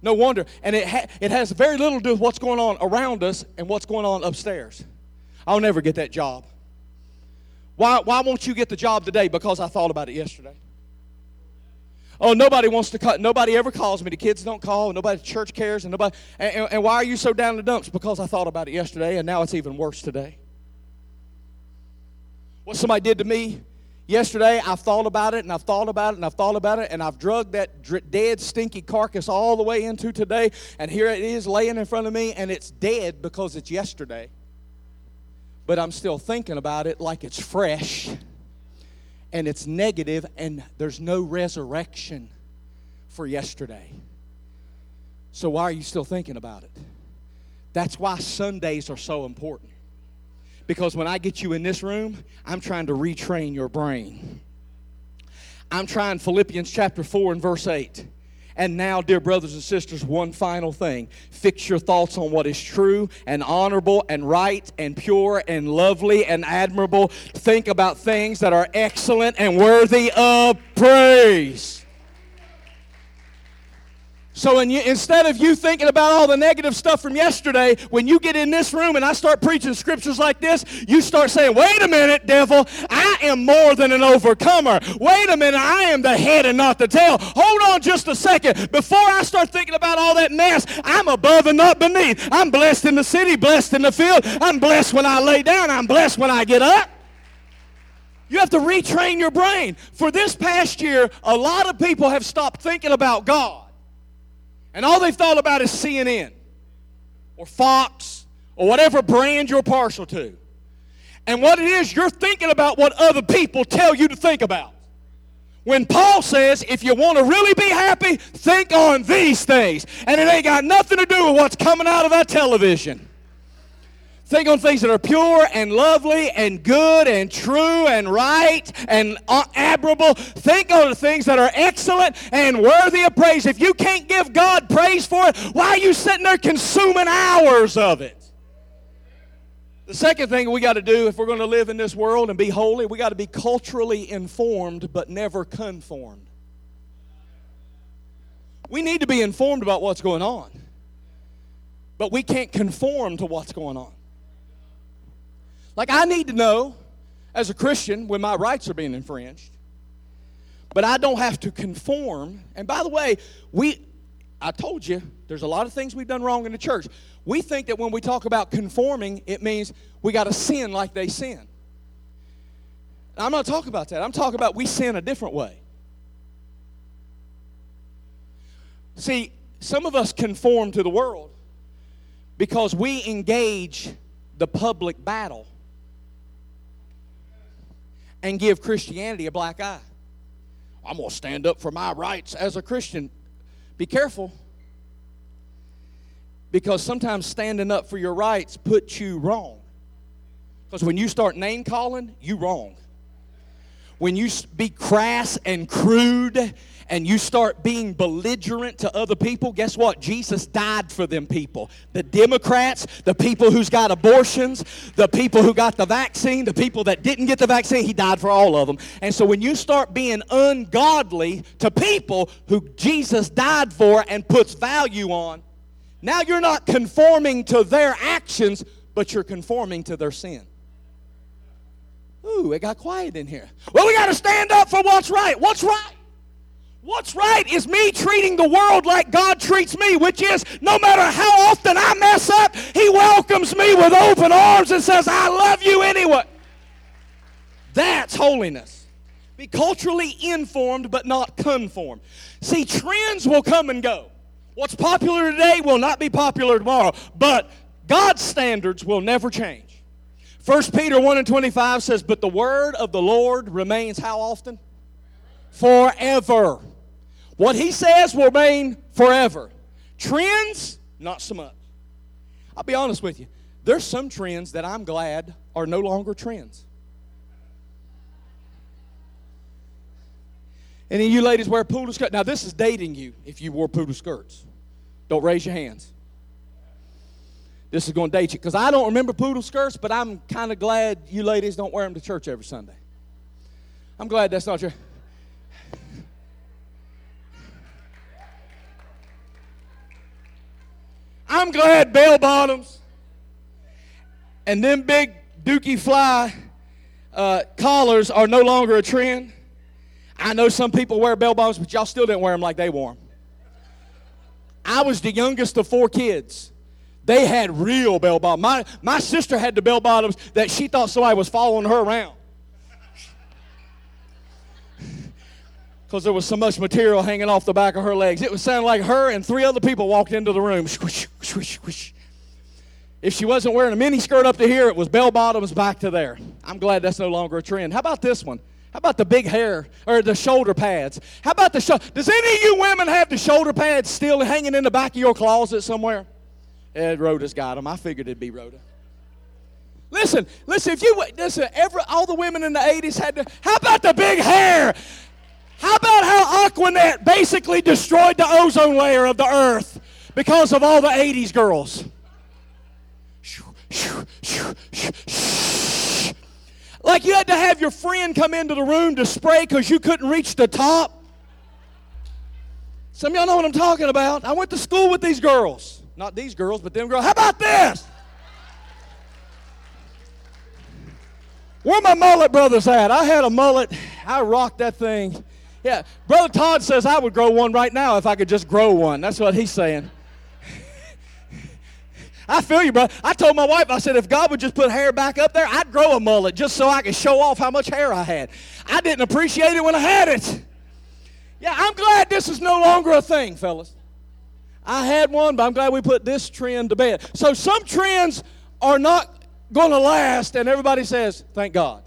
No wonder. And it, ha- it has very little to do with what's going on around us and what's going on upstairs. I'll never get that job. Why, why won't you get the job today? Because I thought about it yesterday. Oh, nobody wants to cut. Nobody ever calls me. The kids don't call. Nobody church cares. And nobody. And, and, and why are you so down in the dumps? Because I thought about it yesterday, and now it's even worse today. What somebody did to me Yesterday, I've thought about it and I've thought about it and I've thought about it and I've drugged that dr- dead, stinky carcass all the way into today. And here it is laying in front of me and it's dead because it's yesterday. But I'm still thinking about it like it's fresh and it's negative and there's no resurrection for yesterday. So, why are you still thinking about it? That's why Sundays are so important. Because when I get you in this room, I'm trying to retrain your brain. I'm trying Philippians chapter 4 and verse 8. And now, dear brothers and sisters, one final thing. Fix your thoughts on what is true and honorable and right and pure and lovely and admirable. Think about things that are excellent and worthy of praise. So you, instead of you thinking about all the negative stuff from yesterday, when you get in this room and I start preaching scriptures like this, you start saying, wait a minute, devil, I am more than an overcomer. Wait a minute, I am the head and not the tail. Hold on just a second. Before I start thinking about all that mess, I'm above and not beneath. I'm blessed in the city, blessed in the field. I'm blessed when I lay down. I'm blessed when I get up. You have to retrain your brain. For this past year, a lot of people have stopped thinking about God and all they've thought about is CNN or Fox or whatever brand you're partial to. And what it is, you're thinking about what other people tell you to think about. When Paul says, if you want to really be happy, think on these things. And it ain't got nothing to do with what's coming out of that television. Think on things that are pure and lovely and good and true and right and uh, admirable. Think on the things that are excellent and worthy of praise. If you can't give God praise for it, why are you sitting there consuming hours of it? The second thing we got to do if we're going to live in this world and be holy, we got to be culturally informed but never conformed. We need to be informed about what's going on, but we can't conform to what's going on. Like, I need to know, as a Christian, when my rights are being infringed. But I don't have to conform. And by the way, we I told you there's a lot of things we've done wrong in the church. We think that when we talk about conforming, it means we got to sin like they sin. I'm not talking about that. I'm talking about we sin a different way. See, some of us conform to the world because we engage the public battle and give Christianity a black eye. I'm going to stand up for my rights as a Christian. Be careful. Because sometimes standing up for your rights puts you wrong. Because when you start name calling, you wrong. When you be crass and crude and you start being belligerent to other people, guess what? Jesus died for them people. The Democrats, the people who's got abortions, the people who got the vaccine, the people that didn't get the vaccine, he died for all of them. And so when you start being ungodly to people who Jesus died for and puts value on, now you're not conforming to their actions, but you're conforming to their sin. Ooh, it got quiet in here. Well, we got to stand up for what's right. What's right? What's right is me treating the world like God treats me, which is no matter how often I mess up, He welcomes me with open arms and says, I love you anyway. That's holiness. Be culturally informed but not conformed. See, trends will come and go. What's popular today will not be popular tomorrow, but God's standards will never change. 1 Peter 1 and 25 says, But the word of the Lord remains how often? Forever. What he says will remain forever. Trends, not so much. I'll be honest with you. There's some trends that I'm glad are no longer trends. Any of you ladies wear poodle skirts? Now, this is dating you if you wore poodle skirts. Don't raise your hands. This is going to date you because I don't remember poodle skirts, but I'm kind of glad you ladies don't wear them to church every Sunday. I'm glad that's not your. I'm glad bell bottoms and them big dookie fly uh, collars are no longer a trend. I know some people wear bell bottoms, but y'all still didn't wear them like they wore them. I was the youngest of four kids. They had real bell bottoms. My, my sister had the bell bottoms that she thought somebody was following her around. Because there was so much material hanging off the back of her legs. It was sounding like her and three other people walked into the room. Squish, squish, squish. If she wasn't wearing a mini skirt up to here, it was bell bottoms back to there. I'm glad that's no longer a trend. How about this one? How about the big hair or the shoulder pads? How about the shoulder? Does any of you women have the shoulder pads still hanging in the back of your closet somewhere? Ed Rhoda's got them. I figured it'd be Rhoda. Listen, listen. If you listen, every all the women in the '80s had to. How about the big hair? How about how Aquanet basically destroyed the ozone layer of the earth because of all the 80s girls? Like you had to have your friend come into the room to spray because you couldn't reach the top. Some of y'all know what I'm talking about. I went to school with these girls. Not these girls, but them girls. How about this? Where my mullet brothers at? I had a mullet. I rocked that thing. Yeah, Brother Todd says I would grow one right now if I could just grow one. That's what he's saying. I feel you, bro. I told my wife, I said, if God would just put hair back up there, I'd grow a mullet just so I could show off how much hair I had. I didn't appreciate it when I had it. Yeah, I'm glad this is no longer a thing, fellas. I had one, but I'm glad we put this trend to bed. So some trends are not going to last, and everybody says, thank God.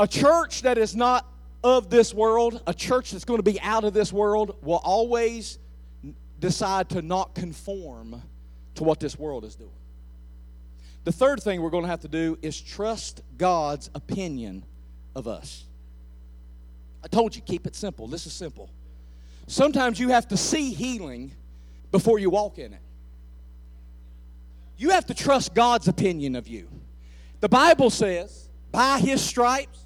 A church that is not of this world, a church that's going to be out of this world, will always decide to not conform to what this world is doing. The third thing we're going to have to do is trust God's opinion of us. I told you, keep it simple. This is simple. Sometimes you have to see healing before you walk in it. You have to trust God's opinion of you. The Bible says, by his stripes,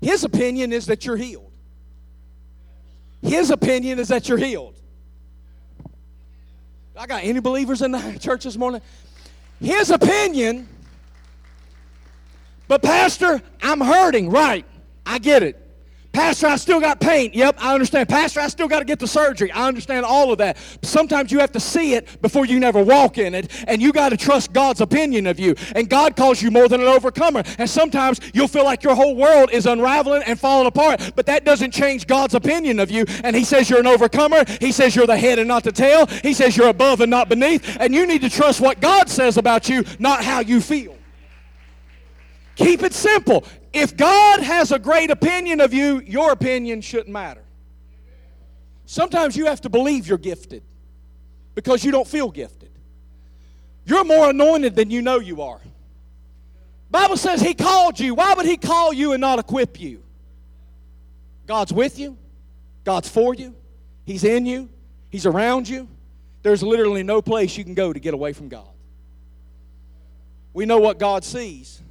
his opinion is that you're healed. His opinion is that you're healed. I got any believers in the church this morning? His opinion, But, Pastor, I'm hurting. Right. I get it. Pastor, I still got pain. Yep, I understand. Pastor, I still got to get the surgery. I understand all of that. Sometimes you have to see it before you never walk in it, and you got to trust God's opinion of you. And God calls you more than an overcomer. And sometimes you'll feel like your whole world is unraveling and falling apart, but that doesn't change God's opinion of you. And He says you're an overcomer. He says you're the head and not the tail. He says you're above and not beneath. And you need to trust what God says about you, not how you feel. Keep it simple. If God has a great opinion of you, your opinion shouldn't matter. Sometimes you have to believe you're gifted because you don't feel gifted. You're more anointed than you know you are. Bible says he called you. Why would he call you and not equip you? God's with you. God's for you. He's in you. He's around you. There's literally no place you can go to get away from God. We know what God sees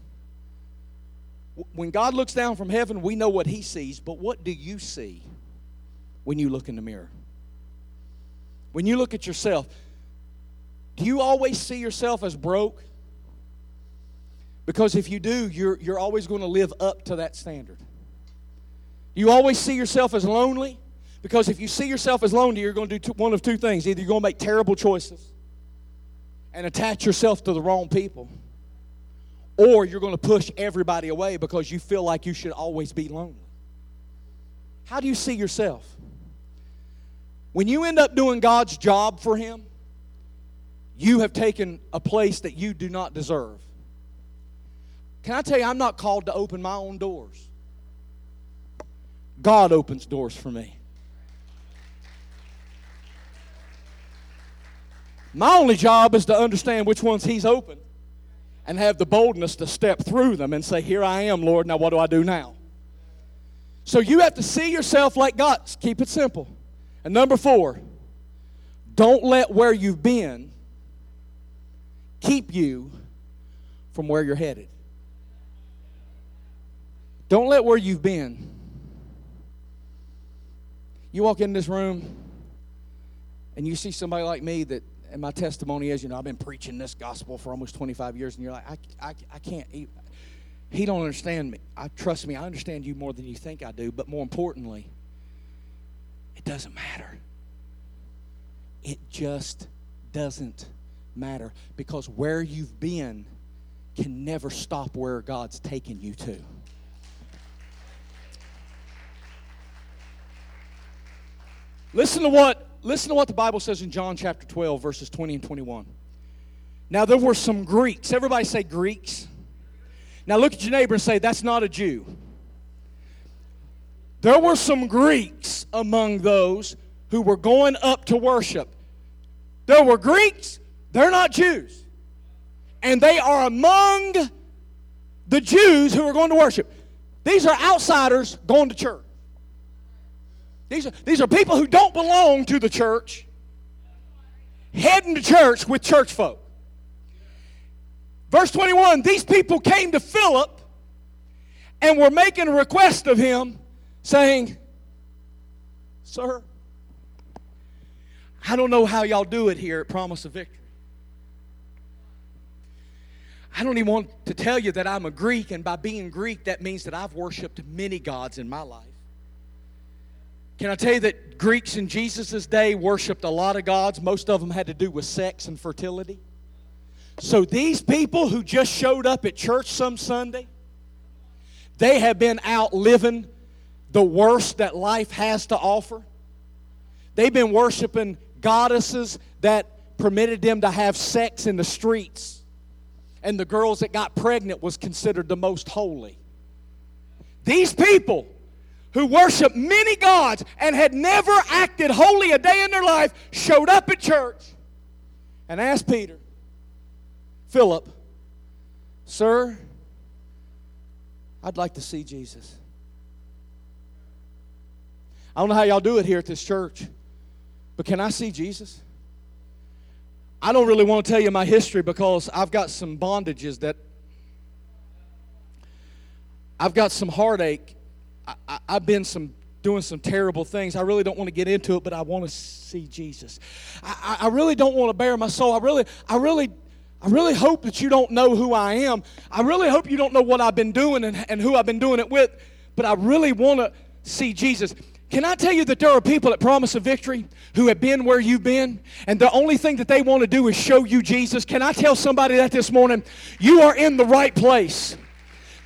when God looks down from heaven, we know what He sees, but what do you see when you look in the mirror? When you look at yourself, do you always see yourself as broke? Because if you do, you're, you're always going to live up to that standard. Do you always see yourself as lonely? Because if you see yourself as lonely, you're going to do one of two things. Either you're going to make terrible choices and attach yourself to the wrong people or you're going to push everybody away because you feel like you should always be lonely. How do you see yourself? When you end up doing God's job for Him, you have taken a place that you do not deserve. Can I tell you, I'm not called to open my own doors. God opens doors for me. My only job is to understand which ones He's opened and have the boldness to step through them and say, Here I am, Lord, now what do I do now? So you have to see yourself like God. Keep it simple. And number four, don't let where you've been keep you from where you're headed. Don't let where you've been. You walk in this room and you see somebody like me that and my testimony is, you know, I've been preaching this gospel for almost 25 years, and you're like, I, I, I can't. He, he don't understand me. I trust me. I understand you more than you think I do. But more importantly, it doesn't matter. It just doesn't matter because where you've been can never stop where God's taken you to. Listen to what Listen to what the Bible says in John chapter 12, verses 20 and 21. Now, there were some Greeks. Everybody say Greeks. Now, look at your neighbor and say, That's not a Jew. There were some Greeks among those who were going up to worship. There were Greeks, they're not Jews. And they are among the Jews who are going to worship. These are outsiders going to church. These are, these are people who don't belong to the church, heading to church with church folk. Verse 21 These people came to Philip and were making a request of him, saying, Sir, I don't know how y'all do it here at Promise of Victory. I don't even want to tell you that I'm a Greek, and by being Greek, that means that I've worshiped many gods in my life. Can I tell you that Greeks in Jesus' day worshiped a lot of gods? Most of them had to do with sex and fertility. So these people who just showed up at church some Sunday, they have been out living the worst that life has to offer. They've been worshiping goddesses that permitted them to have sex in the streets. And the girls that got pregnant was considered the most holy. These people who worshiped many gods and had never acted holy a day in their life showed up at church and asked Peter, Philip, Sir, I'd like to see Jesus. I don't know how y'all do it here at this church, but can I see Jesus? I don't really want to tell you my history because I've got some bondages that I've got some heartache I, have been some doing some terrible things. I really don't want to get into it, but I want to see Jesus. I, I really don't want to bare my soul. I really, I really, I really hope that you don't know who I am. I really hope you don't know what I've been doing and, and who I've been doing it with, but I really want to see Jesus. Can I tell you that there are people at Promise of Victory who have been where you've been, and the only thing that they want to do is show you Jesus? Can I tell somebody that this morning? You are in the right place.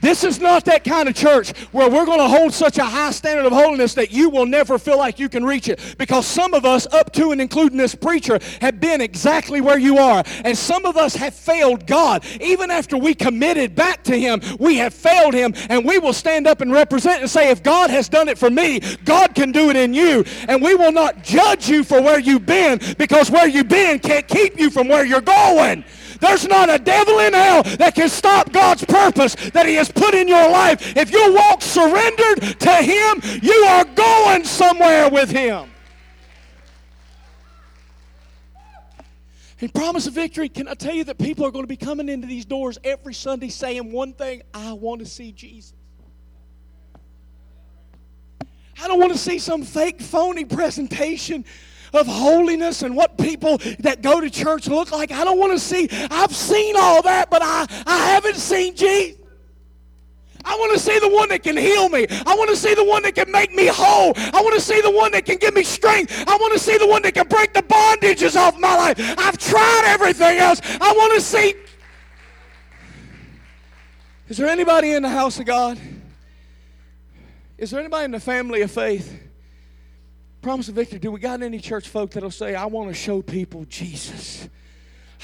This is not that kind of church where we're going to hold such a high standard of holiness that you will never feel like you can reach it. Because some of us, up to and including this preacher, have been exactly where you are. And some of us have failed God. Even after we committed back to Him, we have failed Him. And we will stand up and represent and say, if God has done it for me, God can do it in you. And we will not judge you for where you've been because where you've been can't keep you from where you're going. There's not a devil in hell that can stop God's purpose that He has put in your life. If you walk surrendered to Him, you are going somewhere with Him. In Promise of Victory, can I tell you that people are going to be coming into these doors every Sunday saying one thing I want to see Jesus. I don't want to see some fake, phony presentation of holiness and what people that go to church look like. I don't want to see, I've seen all that, but I, I haven't seen Jesus. I want to see the one that can heal me. I want to see the one that can make me whole. I want to see the one that can give me strength. I want to see the one that can break the bondages off my life. I've tried everything else. I want to see. Is there anybody in the house of God? Is there anybody in the family of faith? Promise of victory. Do we got any church folk that'll say, I want to show people Jesus?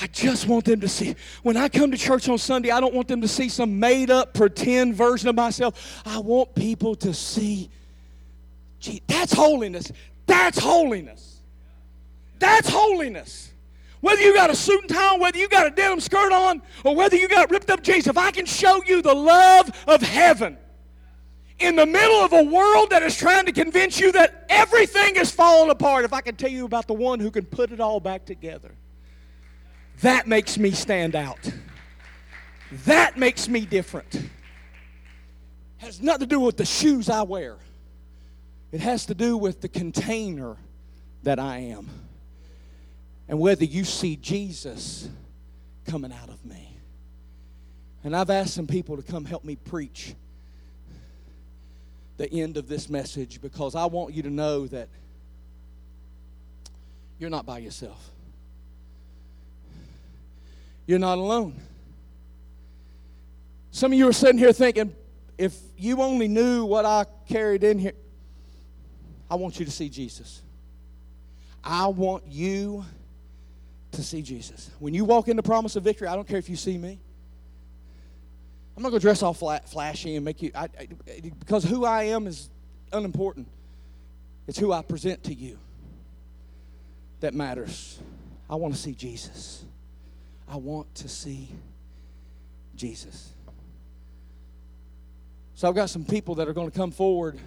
I just want them to see. When I come to church on Sunday, I don't want them to see some made up, pretend version of myself. I want people to see. Gee, that's holiness. That's holiness. That's holiness. Whether you got a suit and tie whether you got a denim skirt on, or whether you got ripped up jeans, if I can show you the love of heaven in the middle of a world that is trying to convince you that everything is falling apart, if I can tell you about the one who can put it all back together, that makes me stand out. That makes me different. Has nothing to do with the shoes I wear. It has to do with the container that I am. And whether you see Jesus coming out of me. And I've asked some people to come help me preach the end of this message because I want you to know that you're not by yourself. You're not alone. Some of you are sitting here thinking, if you only knew what I carried in here, I want you to see Jesus. I want you to see Jesus. When you walk in the promise of victory, I don't care if you see me. I'm not going to dress all flat, flashy and make you, I, I, because who I am is unimportant. It's who I present to you that matters. I want to see Jesus. I want to see Jesus. So I've got some people that are going to come forward,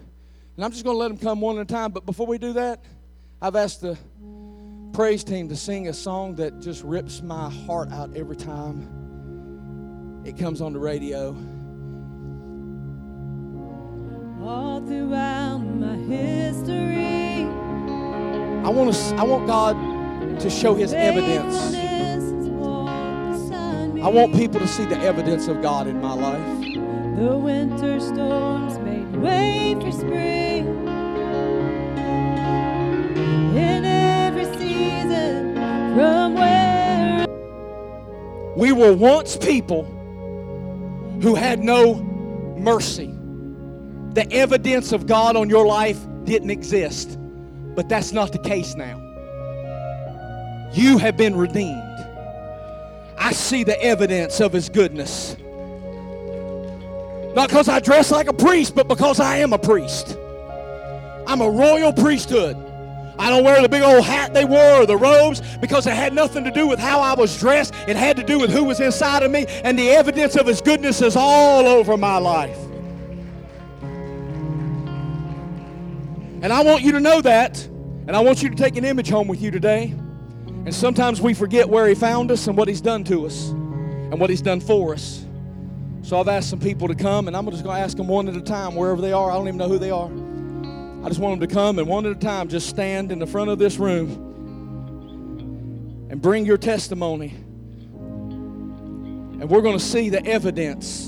and I'm just going to let them come one at a time. But before we do that, I've asked the praise team to sing a song that just rips my heart out every time it comes on the radio. All throughout my history, I want to. I want God to show His evidence. I want people to see the evidence of God in my life. The winter storms made way for spring. In every season, from where we were once people who had no mercy. The evidence of God on your life didn't exist, but that's not the case now. You have been redeemed. I see the evidence of His goodness. Not because I dress like a priest, but because I am a priest. I'm a royal priesthood. I don't wear the big old hat they wore or the robes because it had nothing to do with how I was dressed. It had to do with who was inside of me, and the evidence of His goodness is all over my life. And I want you to know that, and I want you to take an image home with you today. And sometimes we forget where He found us and what He's done to us and what He's done for us. So I've asked some people to come, and I'm just going to ask them one at a time, wherever they are. I don't even know who they are. I just want them to come and one at a time just stand in the front of this room and bring your testimony. And we're going to see the evidence